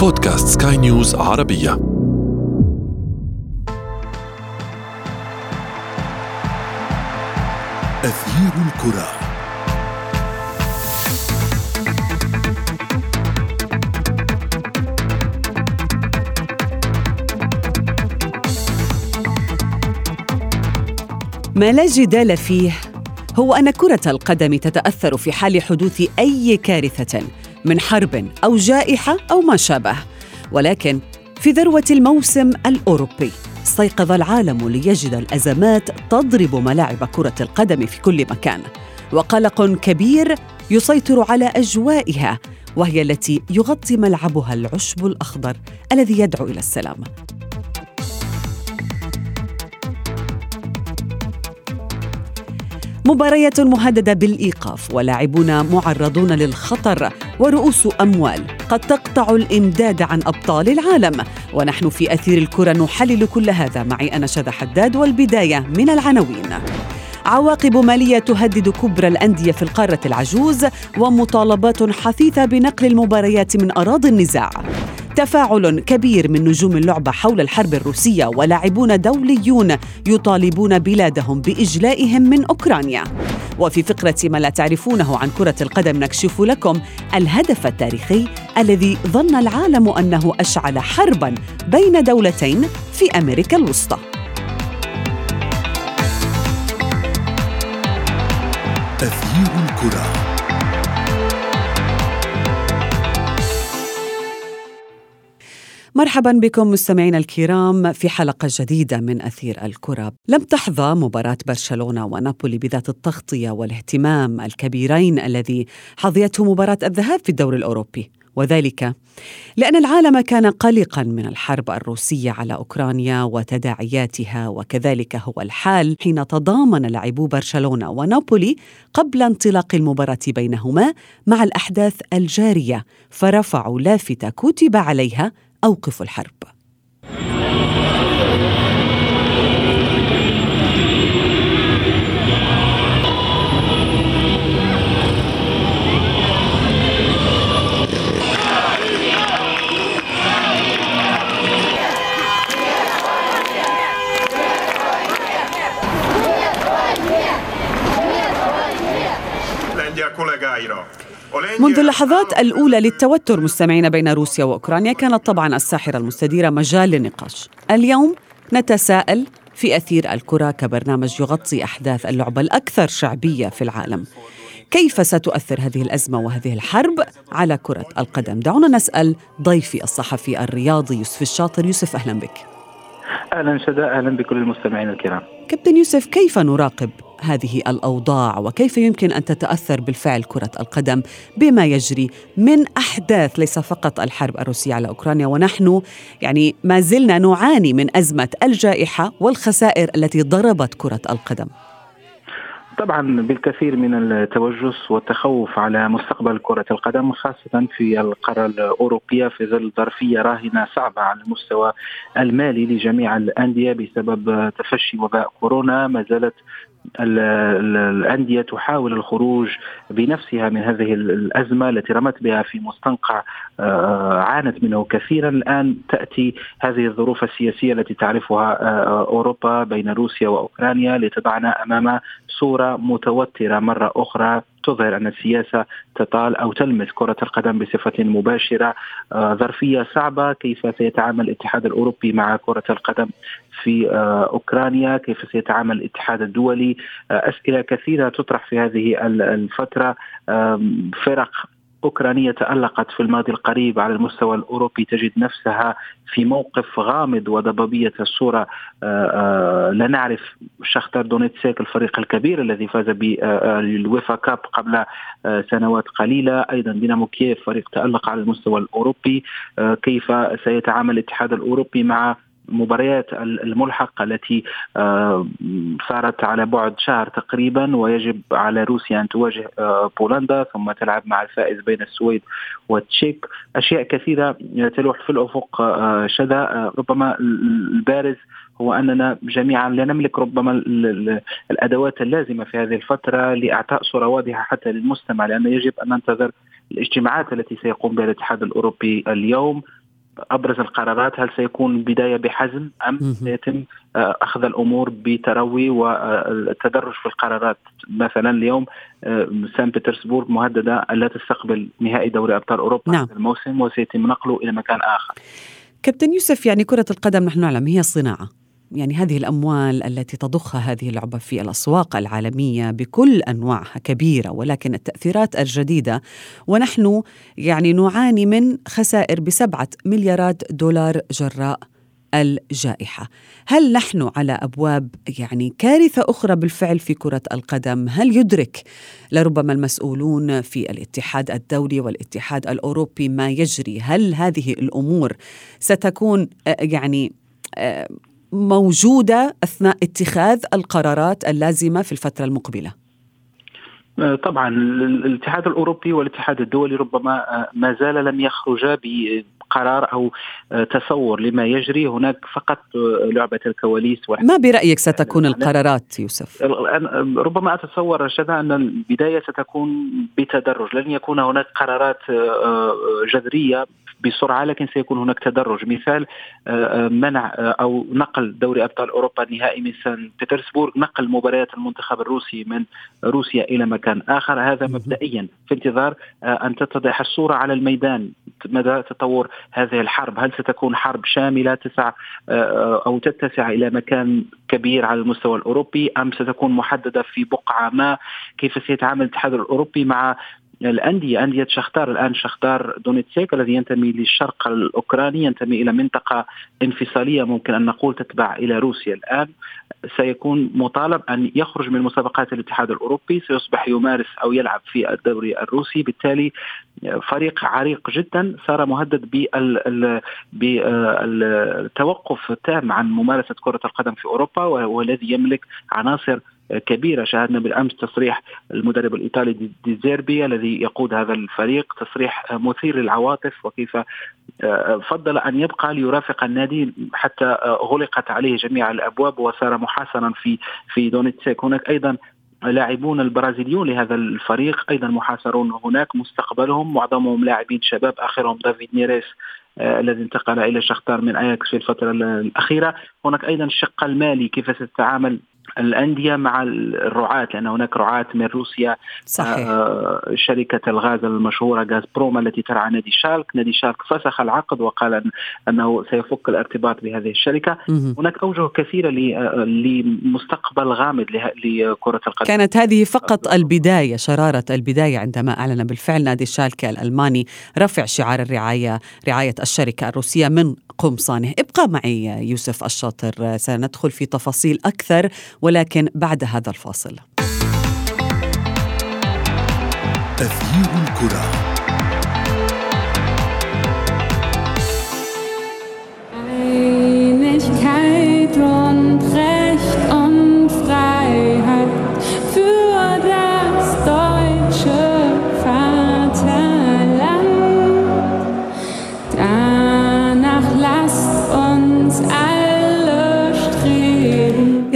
بودكاست سكاي نيوز عربية. أثير الكرة. ما لا جدال فيه هو أن كرة القدم تتأثر في حال حدوث أي كارثة. من حرب أو جائحة أو ما شابه. ولكن في ذروة الموسم الأوروبي استيقظ العالم ليجد الأزمات تضرب ملاعب كرة القدم في كل مكان. وقلق كبير يسيطر على أجوائها وهي التي يغطي ملعبها العشب الأخضر الذي يدعو إلى السلام. مباريات مهددة بالإيقاف ولاعبون معرضون للخطر ورؤوس أموال قد تقطع الإمداد عن أبطال العالم. ونحن في أثير الكرة نحلل كل هذا. معي أنا شذى حداد والبداية من العناوين. عواقب مالية تهدد كبرى الأندية في القارة العجوز ومطالبات حثيثة بنقل المباريات من أراضي النزاع. تفاعل كبير من نجوم اللعبة حول الحرب الروسية ولاعبون دوليون يطالبون بلادهم بإجلائهم من أوكرانيا. وفي فقرة ما لا تعرفونه عن كرة القدم نكشف لكم الهدف التاريخي الذي ظن العالم أنه أشعل حربا بين دولتين في أمريكا الوسطى. الكرة مرحبا بكم مستمعينا الكرام في حلقة جديدة من أثير الكرة. لم تحظى مباراة برشلونة ونابولي بذات التغطية والاهتمام الكبيرين الذي حظيته مباراة الذهاب في الدوري الأوروبي. وذلك لأن العالم كان قلقا من الحرب الروسية على أوكرانيا وتداعياتها وكذلك هو الحال حين تضامن لاعبو برشلونة ونابولي قبل انطلاق المباراة بينهما مع الأحداث الجارية فرفعوا لافتة كتب عليها أوقفوا الحرب. منذ اللحظات الأولى للتوتر مستمعين بين روسيا وأوكرانيا كانت طبعا الساحرة المستديرة مجال للنقاش. اليوم نتساءل في أثير الكرة كبرنامج يغطي أحداث اللعبة الأكثر شعبية في العالم. كيف ستؤثر هذه الأزمة وهذه الحرب على كرة القدم؟ دعونا نسأل ضيفي الصحفي الرياضي يوسف الشاطر. يوسف أهلا بك. أهلا شداء أهلا بكل المستمعين الكرام. كابتن يوسف كيف نراقب هذه الأوضاع وكيف يمكن أن تتأثر بالفعل كرة القدم بما يجري من أحداث ليس فقط الحرب الروسية على أوكرانيا ونحن يعني ما زلنا نعاني من أزمة الجائحة والخسائر التي ضربت كرة القدم. طبعا بالكثير من التوجس والتخوف على مستقبل كرة القدم خاصة في القارة الأوروبية في ظل ظرفية راهنة صعبة على المستوى المالي لجميع الأندية بسبب تفشي وباء كورونا. ما زالت الأندية تحاول الخروج بنفسها من هذه الأزمة التي رمت بها في مستنقع عانت منه كثيرا. الآن تأتي هذه الظروف السياسية التي تعرفها أوروبا بين روسيا وأوكرانيا لتضعنا أمام صورة متوترة مرة أخرى تظهر أن السياسة تطال أو تلمس كرة القدم بصفة مباشرة ظرفية صعبة. كيف سيتعامل الاتحاد الأوروبي مع كرة القدم في أوكرانيا؟ كيف سيتعامل الاتحاد الدولي؟ أسئلة كثيرة تطرح في هذه الفترة. فرق أوكرانية تألقت في الماضي القريب على المستوى الأوروبي تجد نفسها في موقف غامض وضبابية الصورة. لا نعرف شختار دونيتسيك الفريق الكبير الذي فاز بال UEFA Cup قبل سنوات قليلة. أيضا دينامو كييف فريق تألق على المستوى الأوروبي. كيف سيتعامل الاتحاد الأوروبي مع مباريات الملحقة التي صارت على بعد شهر تقريبا ويجب على روسيا أن تواجه بولندا ثم تلعب مع الفائز بين السويد والتشيك. أشياء كثيرة تلوح في الأفق شذا. ربما البارز هو أننا جميعا لا نملك ربما الأدوات اللازمة في هذه الفترة لإعطاء صورة واضحة حتى للمستمع لأن يجب أن ننتظر الاجتماعات التي سيقوم بها الاتحاد الأوروبي اليوم. أبرز القرارات هل سيكون بداية بحزم أم سيتم آه، أخذ الأمور بتروي والتدرج في القرارات؟ مثلا اليوم آه، سان بطرسبورغ مهددة الا تستقبل نهائي دوري أبطال أوروبا نعم. الموسم وسيتم نقله إلى مكان آخر. كابتن يوسف يعني كرة القدم نحن نعلم هي صناعة. يعني هذه الأموال التي تضخها هذه اللعبة في الأسواق العالمية بكل أنواعها كبيرة ولكن التأثيرات الجديدة ونحن يعني نعاني من خسائر بسبعة مليارات دولار جراء الجائحة. هل نحن على أبواب يعني كارثة أخرى بالفعل في كرة القدم؟ هل يدرك لربما المسؤولون في الاتحاد الدولي والاتحاد الأوروبي ما يجري؟ هل هذه الأمور ستكون يعني موجودة أثناء اتخاذ القرارات اللازمة في الفترة المقبلة؟ آه، طبعا الاتحاد الأوروبي والاتحاد الدولي ربما آه، ما زال لم يخرجا قرار أو آه، تصور لما يجري. هناك فقط لعبة الكواليس ما برأيك ستكون القرارات يوسف؟ ربما أتصور رشدا أن البداية ستكون بتدرج. لن يكون هناك قرارات جذرية بسرعة لكن سيكون هناك تدرج. مثال آه، آه، منع آه، أو نقل دوري أبطال أوروبا النهائي من سان بطرسبورغ نقل مباريات المنتخب الروسي من روسيا إلى مكان آخر. هذا مبدئيا في انتظار أن تتضح الصورة على الميدان مدى تطور هذه الحرب. هل ستكون حرب شاملة تسع أو تتسع إلى مكان كبير على المستوى الأوروبي أم ستكون محددة في بقعة ما؟ كيف سيتعامل الاتحاد الأوروبي مع الأندية أندية شختار. الآن شختار دونيتسيك الذي ينتمي للشرق الأوكراني ينتمي إلى منطقة انفصالية ممكن أن نقول تتبع إلى روسيا الآن. سيكون مطالب أن يخرج من مسابقات الاتحاد الأوروبي سيصبح يمارس أو يلعب في الدوري الروسي. بالتالي فريق عريق جدا صار مهدد بالتوقف التام عن ممارسة كرة القدم في أوروبا والذي يملك عناصر كبيرة. شاهدنا بالأمس تصريح المدرب الإيطالي ديزيربي الذي يقود هذا الفريق تصريح مثير للعواطف وكيف آه، فضل أن يبقى ليرافق النادي حتى آه، غلقت عليه جميع الأبواب وصار محاصرا في في دونيتسيك هناك أيضا لاعبون البرازيليون لهذا الفريق أيضا محاصرون هناك مستقبلهم معظمهم لاعبين شباب آخرهم دافيد نيريس آه الذي انتقل إلى شختار من أياكس في الفترة الأخيرة. هناك أيضا الشق المالي كيف ستتعامل الأندية مع الرعاة لأن هناك رعاة من روسيا صحيح. آه، شركة الغاز المشهورة غازبروم التي ترعى نادي شالك. نادي شالك فسخ العقد وقال أنه سيفك الارتباط بهذه الشركة. مم. هناك أوجه كثيرة آه، لمستقبل غامض لكرة القدم. كانت هذه فقط البداية شرارة البداية عندما أعلن بالفعل نادي شالكة الألماني رفع شعار الرعاية رعاية الشركة الروسية من قمصانه. ابقى معي يوسف الشاطر سندخل في تفاصيل أكثر. ولكن بعد هذا الفاصل. تغيير الكرة.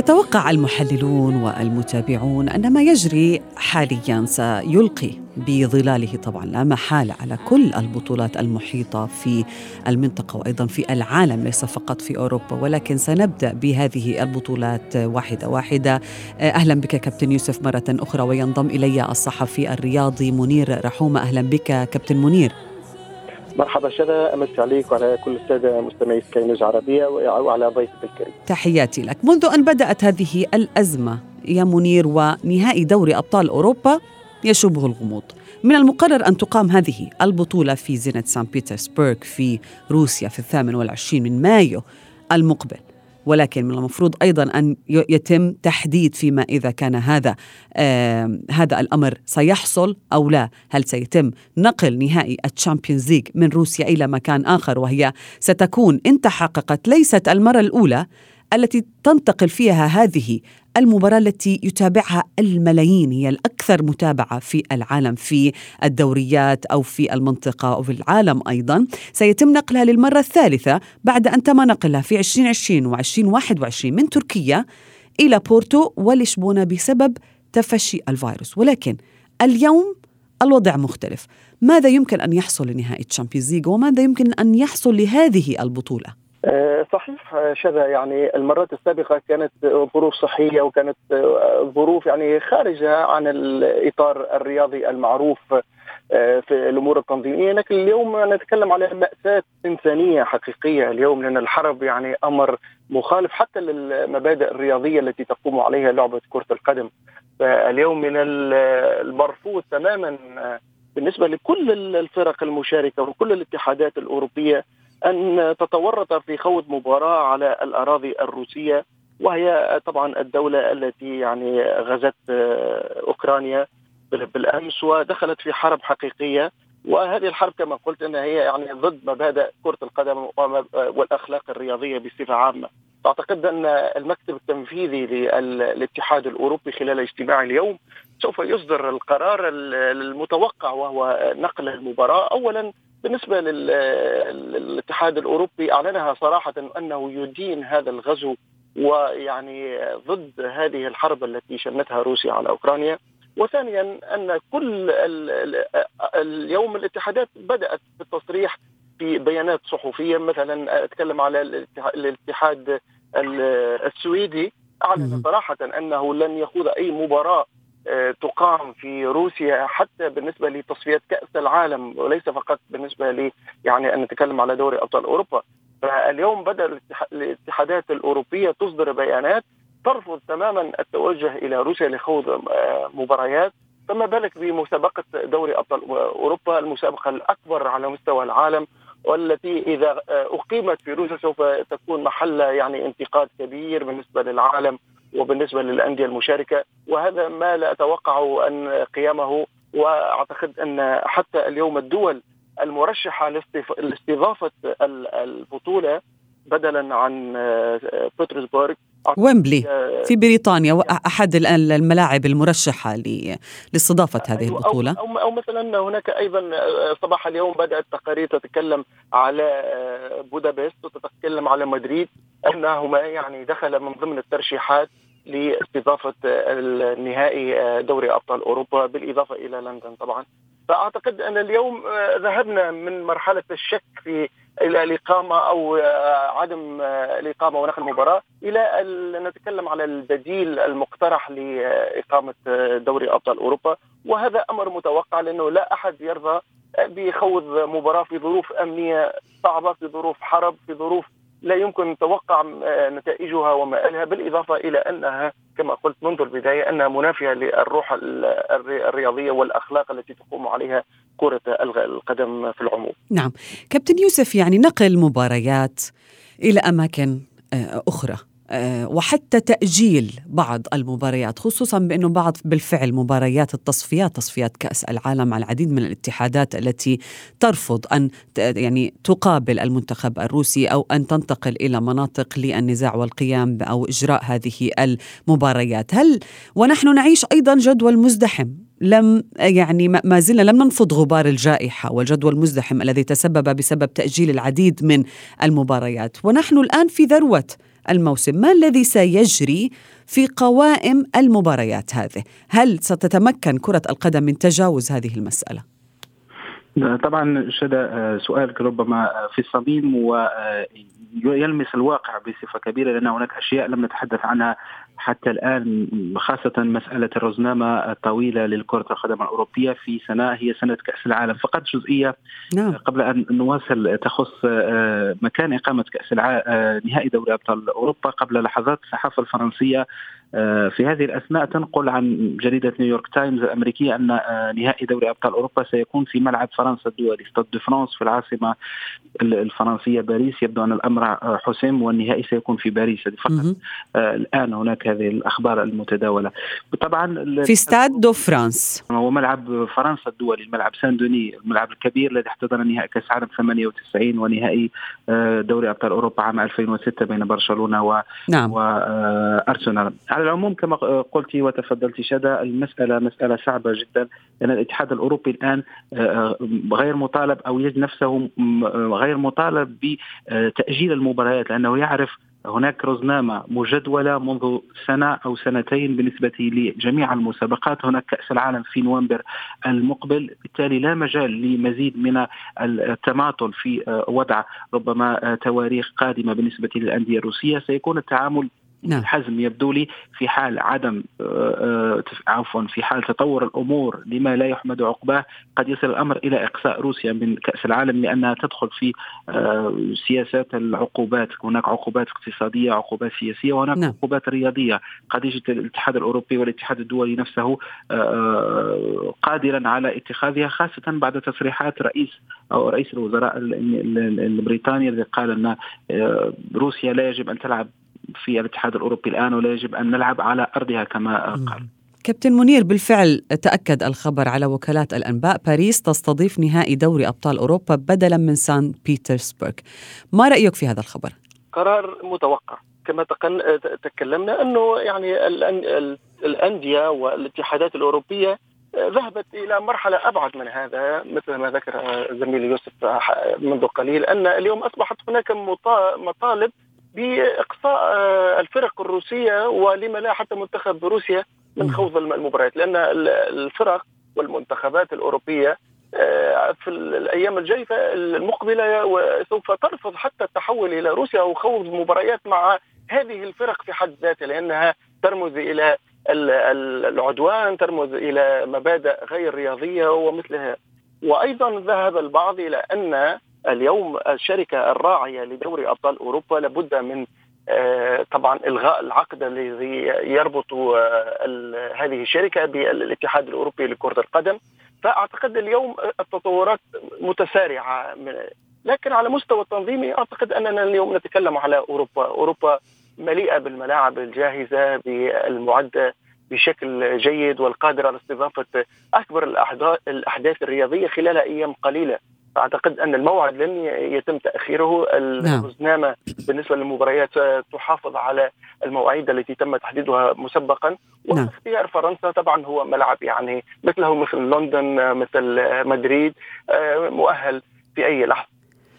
يتوقع المحللون والمتابعون أن ما يجري حاليا سيلقي بظلاله طبعا لا محالة على كل البطولات المحيطة في المنطقة وأيضا في العالم ليس فقط في أوروبا ولكن سنبدأ بهذه البطولات واحدة واحدة. أهلا بك كابتن يوسف مرة أخرى وينضم إلي الصحفي الرياضي منير رحومه أهلا بك كابتن منير. مرحبا شذا امسي عليك وعلى كل السادة مستمعي سكاي نيوز عربية وعلى ضيفك الكريم. تحياتي لك، منذ أن بدأت هذه الأزمة يا منير ونهائي دوري أبطال أوروبا يشوبه الغموض. من المقرر أن تقام هذه البطولة في زينة سان بيترسبرغ في روسيا في الثامن والعشرين من مايو المقبل ولكن من المفروض أيضا أن يتم تحديد فيما إذا كان هذا آه هذا الأمر سيحصل أو لا، هل سيتم نقل نهائي ال Champions League من روسيا إلى مكان آخر وهي ستكون إن تحققت ليست المرة الأولى التي تنتقل فيها هذه المباراة التي يتابعها الملايين هي الأكثر متابعة في العالم في الدوريات أو في المنطقة أو في العالم أيضا. سيتم نقلها للمرة الثالثة بعد أن تم نقلها في 2020 و 2021 من تركيا إلى بورتو ولشبونة بسبب تفشي الفيروس. ولكن اليوم الوضع مختلف. ماذا يمكن أن يحصل لنهائي Champions League وماذا يمكن أن يحصل لهذه البطولة؟ آه، صحيح شذا يعني المرات السابقة كانت ظروف صحية وكانت آه، ظروف يعني خارجة عن الإطار الرياضي المعروف آه، في الأمور التنظيمية. لكن اليوم نتكلم على مأساة إنسانية حقيقية اليوم لأن الحرب يعني أمر مخالف حتى للمبادئ الرياضية التي تقوم عليها لعبة كرة القدم. فاليوم من المرفوض تماما بالنسبة لكل الفرق المشاركة وكل الاتحادات الأوروبية أن تتورط في خوض مباراة على الأراضي الروسية وهي طبعا الدولة التي يعني غزت آه، أوكرانيا بالأمس ودخلت في حرب حقيقية وهذه الحرب كما قلت انها هي يعني ضد مبادئ كرة القدم والأخلاق الرياضية بصفة عامة. أعتقد أن المكتب التنفيذي للاتحاد الأوروبي خلال اجتماع اليوم سوف يصدر القرار المتوقع وهو نقل المباراة اولا بالنسبة للاتحاد الأوروبي أعلنها صراحة أنه يدين هذا الغزو ويعني ضد هذه الحرب التي شنتها روسيا على أوكرانيا. وثانيا أن كل اليوم الاتحادات بدأت بالتصريح في بيانات صحفية. مثلا أتكلم على الاتحاد السويدي أعلن صراحة أنه لن يخوض أي مباراة آه، تقام في روسيا حتى بالنسبة لتصفيات كأس العالم وليس فقط بالنسبة ل يعني أن نتكلم على دوري أبطال أوروبا. فاليوم بدأ الاتحادات الأوروبية تصدر بيانات ترفض تماما التوجه إلى روسيا لخوض آه، مباريات. فما بالك بمسابقة دوري أبطال أوروبا المسابقة الأكبر على مستوى العالم والتي إذا آه، أقيمت في روسيا سوف تكون محل يعني انتقاد كبير بالنسبة للعالم. وبالنسبة للأندية المشاركة وهذا ما لا أتوقع أن قيامه وأعتقد أن حتى اليوم الدول المرشحة لاستضافة البطولة بدلا عن آه، بطرسبورغ. ويمبلي آه، في بريطانيا أحد الملاعب المرشحة لاستضافة هذه البطولة؟ أو, أو مثلا هناك أيضا آه، صباح اليوم بدأت تقارير تتكلم على بودابست وتتكلم على مدريد أنهما يعني دخل من ضمن الترشيحات. لاستضافة النهائي دوري أبطال أوروبا بالإضافة إلى لندن طبعا. فأعتقد أن اليوم ذهبنا من مرحلة الشك في الإقامة أو عدم الإقامة ونقل المباراة إلى ان نتكلم على البديل المقترح لإقامة دوري أبطال أوروبا. وهذا أمر متوقع لأنه لا أحد يرضى بخوض مباراة في ظروف أمنية صعبة في ظروف حرب في ظروف لا يمكن توقع آه، نتائجها ومآلها بالإضافة إلى أنها كما قلت منذ البداية أنها منافية للروح الرياضية والأخلاق التي تقوم عليها كرة القدم في العموم. نعم. كابتن يوسف يعني نقل مباريات إلى أماكن آه، أخرى. وحتى تأجيل بعض المباريات خصوصا بأنه بعض بالفعل مباريات التصفيات تصفيات كأس العالم على العديد من الاتحادات التي ترفض أن يعني تقابل المنتخب الروسي أو أن تنتقل إلى مناطق للنزاع والقيام أو إجراء هذه المباريات. هل ونحن نعيش أيضا جدول مزدحم؟ لم يعني ما زلنا لم ننفض غبار الجائحة والجدول المزدحم الذي تسبب بسبب تأجيل العديد من المباريات. ونحن الآن في ذروة الموسم ما الذي سيجري في قوائم المباريات هذه هل ستتمكن كرة القدم من تجاوز هذه المسألة؟ طبعا شدا سؤالك ربما في الصميم ويلمس الواقع بصفة كبيرة لأن هناك أشياء لم نتحدث عنها حتى الآن خاصة مسألة الرزنامه الطويلة للكرة القدم الأوروبية في سنة هي سنة كأس العالم فقط جزئية. نعم. قبل أن نواصل تخص آه، مكان إقامة كأس العالم آه، نهائي دوري أبطال أوروبا قبل لحظات الصحافة الفرنسية. آه، في هذه الأثناء تنقل عن جريدة نيويورك تايمز الأمريكية أن نهائي دوري أبطال أوروبا سيكون في ملعب فرنسا الدولي ستاد دو فرانس في العاصمة الفرنسية باريس. يبدو أن الأمر حسم والنهائي سيكون في باريس. فقط الآن هناك هذه الأخبار المتداولة. طبعا في ستاد دو فرانس هو ملعب فرنسا الدولي الملعب سان دوني الملعب الكبير الذي احتضن نهائي كأس العالم 98 ونهائي آه، دوري أبطال أوروبا عام 2006 بين برشلونة و نعم. وارسنال على العموم كما قلت وتفضلت شدا المسألة مسألة صعبة جدا لأن الاتحاد الأوروبي الآن آه، غير مطالب أو يجد نفسه غير مطالب بتأجيل المباريات لأنه يعرف هناك رزنامة مجدولة منذ سنة أو سنتين بالنسبة لجميع المسابقات. هناك كأس العالم في نوفمبر المقبل. بالتالي لا مجال لمزيد من التماطل في وضع ربما تواريخ قادمة بالنسبة للأندية الروسية. سيكون التعامل نعم. الحزم يبدو لي في حال عدم آه، آه، عفوا في حال تطور الأمور لما لا يحمد عقباه قد يصل الأمر إلى إقصاء روسيا من كأس العالم لأنها تدخل في آه، سياسات العقوبات هناك عقوبات اقتصادية عقوبات سياسية وهناك نعم. عقوبات رياضية قد يجد الاتحاد الأوروبي والاتحاد الدولي نفسه قادرا على اتخاذها خاصة بعد تصريحات رئيس أو رئيس الوزراء البريطاني الذي قال أن روسيا لا يجب أن تلعب في الاتحاد الأوروبي الآن ولا يجب أن نلعب على أرضها كما قال. كابتن منير بالفعل تأكد الخبر على وكالات الأنباء باريس تستضيف نهائي دوري أبطال أوروبا بدلا من سان بيترسبرغ ما رأيك في هذا الخبر؟ قرار متوقع كما تكلمنا أنه يعني الأندية والاتحادات الأوروبية ذهبت إلى مرحلة أبعد من هذا مثل ما ذكر زميلي يوسف منذ قليل أن اليوم أصبحت هناك مطالب بإقصاء آه، الفرق الروسية ولما لا حتى منتخب روسيا من خوض المباريات لأن الفرق والمنتخبات الأوروبية آه، في الأيام الجايه المقبلة سوف ترفض حتى التحول إلى روسيا أو خوض مباريات مع هذه الفرق في حد ذاتها لأنها ترمز إلى العدوان ترمز إلى مبادئ غير رياضية ومثلها. وأيضا ذهب البعض إلى أن اليوم الشركة الراعية لدوري أبطال أوروبا لابد من آه، طبعا إلغاء العقد الذي يربط آه، هذه الشركة بالاتحاد الأوروبي لكرة القدم. فأعتقد اليوم التطورات متسارعة لكن على مستوى التنظيمي أعتقد أننا اليوم نتكلم على أوروبا. أوروبا مليئة بالملاعب الجاهزة بالمعده بشكل جيد والقادرة على استضافة أكبر الأحداث الرياضية خلال أيام قليلة. أعتقد أن الموعد لن يتم تأخيره الرزنامه نعم. بالنسبة للمباريات تحافظ على المواعيد التي تم تحديدها مسبقا نعم. واختيار فرنسا طبعا هو ملعب يعني مثله مثل لندن مثل مدريد آه، مؤهل في أي لحظة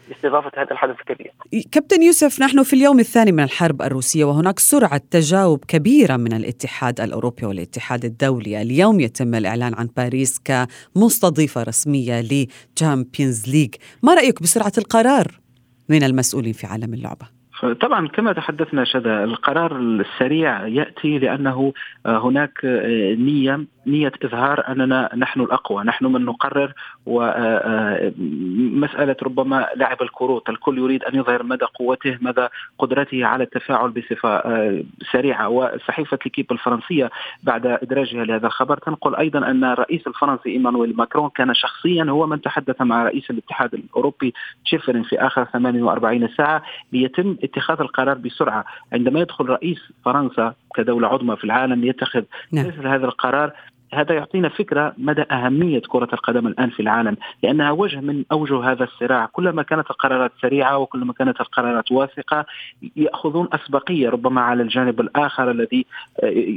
لاستضافه هذا الحدث الكبير. كابتن يوسف نحن في اليوم الثاني من الحرب الروسية وهناك سرعة تجاوب كبيرة من الاتحاد الأوروبي والاتحاد الدولي، اليوم يتم الإعلان عن باريس كمستضيفة رسمية ل Champions League، ما رأيك بسرعة القرار من المسؤولين في عالم اللعبة؟ طبعا كما تحدثنا شذا القرار السريع يأتي لأنه آه، هناك آه، نية نية إظهار أننا نحن الأقوى، نحن من نقرر ومساله آه، ربما لعب الكروت، الكل يريد أن يظهر مدى قوته، مدى قدرته على التفاعل بصفة سريعة، وصحيفة ليكيب الفرنسية بعد إدراجها لهذا الخبر تنقل أيضا أن الرئيس الفرنسي إيمانويل ماكرون كان شخصيا هو من تحدث مع رئيس الاتحاد الأوروبي تشيفرين في آخر 48 ساعة ليتم اتخاذ القرار بسرعة. عندما يدخل رئيس فرنسا كدولة عظمى في العالم ليتخذ نعم. مثل هذا القرار هذا يعطينا فكرة مدى أهمية كرة القدم الآن في العالم لأنها وجه من أوجه هذا الصراع. كلما كانت القرارات سريعة وكلما كانت القرارات واثقة يأخذون أسبقية ربما على الجانب الآخر الذي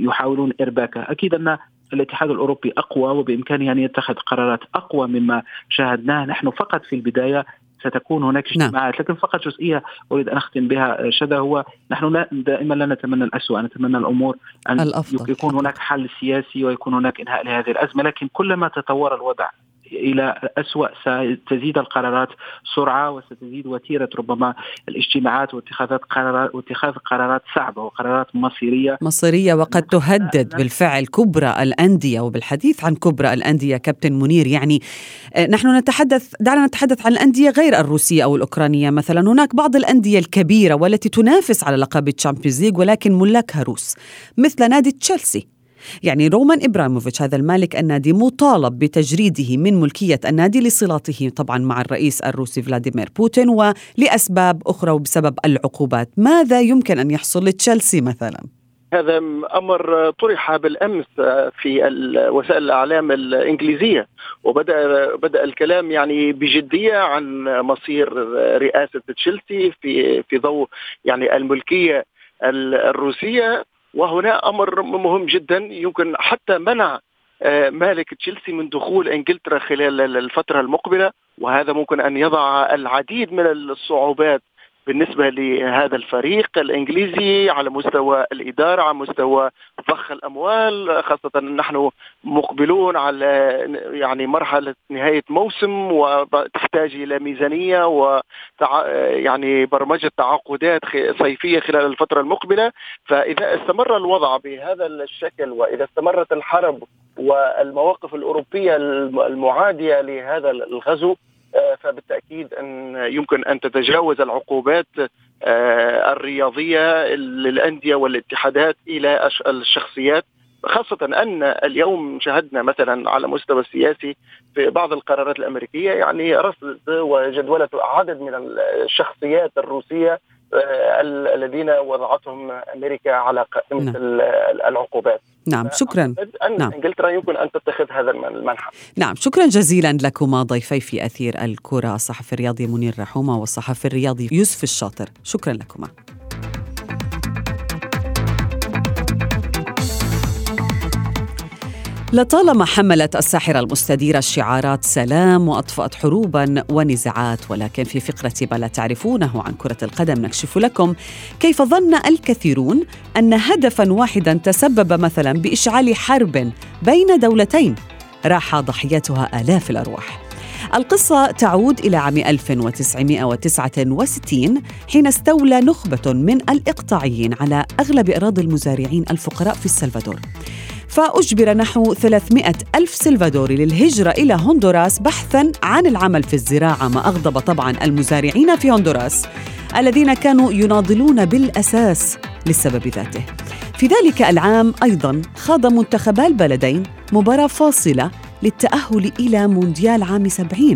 يحاولون إرباكه أكيد أن الاتحاد الأوروبي أقوى وبإمكانه أن يتخذ قرارات أقوى مما شاهدناه. نحن فقط في البداية ستكون هناك نعم. اجتماعات نعم. لكن فقط جزئية أريد أن أختم بها شذا هو نحن لا دائما لا نتمنى الاسوء نتمنى الأمور أن الأفضل. يكون هناك حل سياسي ويكون هناك إنهاء لهذه الأزمة لكن كلما تطور الوضع إلى أسوأ ستزيد القرارات سرعة وستزيد وتيرة. ربما الاجتماعات واتخاذات قرارات واتخاذ قرارات صعبة وقرارات مصيرية. مصيرية وقد تهدد بالفعل كبرى الأندية وبالحديث عن كبرى الأندية كابتن منير. يعني آه، نحن نتحدث دعنا نتحدث عن الأندية غير الروسية أو الأوكرانية. مثلا هناك بعض الأندية الكبيرة والتي تنافس على لقب ال Champions League ولكن ملاكها روس مثل نادي تشيلسي. يعني رومان إبراموفيتش هذا المالك النادي مطالب بتجريده من ملكية النادي لصلاته طبعا مع الرئيس الروسي فلاديمير بوتين ولأسباب أخرى وبسبب العقوبات ماذا يمكن أن يحصل لتشيلسي مثلا؟ هذا أمر طرح بالأمس في وسائل الإعلام الإنجليزية وبدأ بدأ الكلام يعني بجدية عن مصير رئاسة تشيلسي في في ضوء يعني الملكية الروسية وهنا أمر مهم جدا. يمكن حتى منع آه، مالك تشيلسي من دخول إنجلترا خلال الفترة المقبلة وهذا ممكن أن يضع العديد من الصعوبات بالنسبة لهذا الفريق الإنجليزي على مستوى الإدارة على مستوى ضخ الأموال خاصة نحن مقبلون على يعني مرحلة نهاية موسم وتحتاج إلى ميزانية و يعني برمجة تعاقدات صيفية خلال الفترة المقبلة. فإذا استمر الوضع بهذا الشكل وإذا استمرت الحرب والمواقف الأوروبية المعادية لهذا الغزو فبالتأكيد أن يمكن أن تتجاوز العقوبات آه، الرياضية للأندية والاتحادات إلى الشخصيات. خاصة أن اليوم شهدنا مثلا على مستوى السياسي في بعض القرارات الأمريكية يعني رصد وجدولة عدد من الشخصيات الروسية آه، الذين وضعتهم أمريكا على قائمه نعم. العقوبات. نعم شكرا. أن نعم. إنجلترا يمكن أن تتخذ هذا المنحى. نعم شكرا جزيلا لكما ضيفي في أثير الكرة الصحفي الرياضي منير رحومة والصحفي الرياضي يوسف الشاطر. شكرا لكما. لطالما حملت الساحرة المستديرة شعارات سلام وأطفأت حروبا ونزاعات ولكن في فقرة ما لا تعرفونه عن كرة القدم نكشف لكم كيف ظن الكثيرون أن هدفا واحدا تسبب مثلا بإشعال حرب بين دولتين. راح ضحيتها آلاف الأرواح. القصة تعود إلى عام 1969 حين استولى نخبة من الإقطاعيين على أغلب أراضي المزارعين الفقراء في السلفادور. فأجبر نحو 300 ألف سلفادوري للهجرة إلى هندوراس بحثاً عن العمل في الزراعة ما أغضب طبعاً المزارعين في هندوراس الذين كانوا يناضلون بالأساس للسبب ذاته. في ذلك العام أيضاً خاض منتخبا البلدين مباراة فاصلة للتأهل إلى مونديال عام 70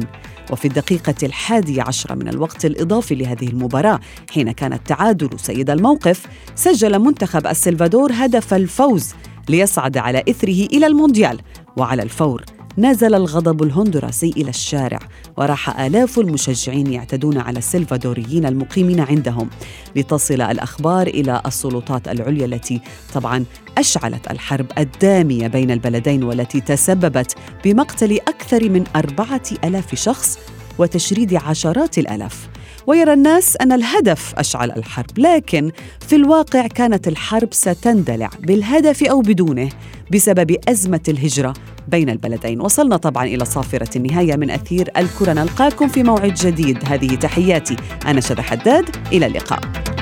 وفي الدقيقة الحادية عشرة من الوقت الإضافي لهذه المباراة حين كان التعادل سيد الموقف سجل منتخب السلفادور هدف الفوز ليصعد على إثره إلى المونديال. وعلى الفور نزل الغضب الهندوراسي إلى الشارع وراح آلاف المشجعين يعتدون على السلفادوريين المقيمين عندهم. لتصل الأخبار إلى السلطات العليا التي طبعا أشعلت الحرب الدامية بين البلدين والتي تسببت بمقتل أكثر من أربعة ألاف شخص وتشريد عشرات الآلاف. ويرى الناس أن الهدف أشعل الحرب لكن في الواقع كانت الحرب ستندلع بالهدف أو بدونه بسبب أزمة الهجرة بين البلدين. وصلنا طبعا إلى صافرة النهاية من أثير الكرة نلقاكم في موعد جديد. هذه تحياتي. أنا شذى حداد. إلى اللقاء.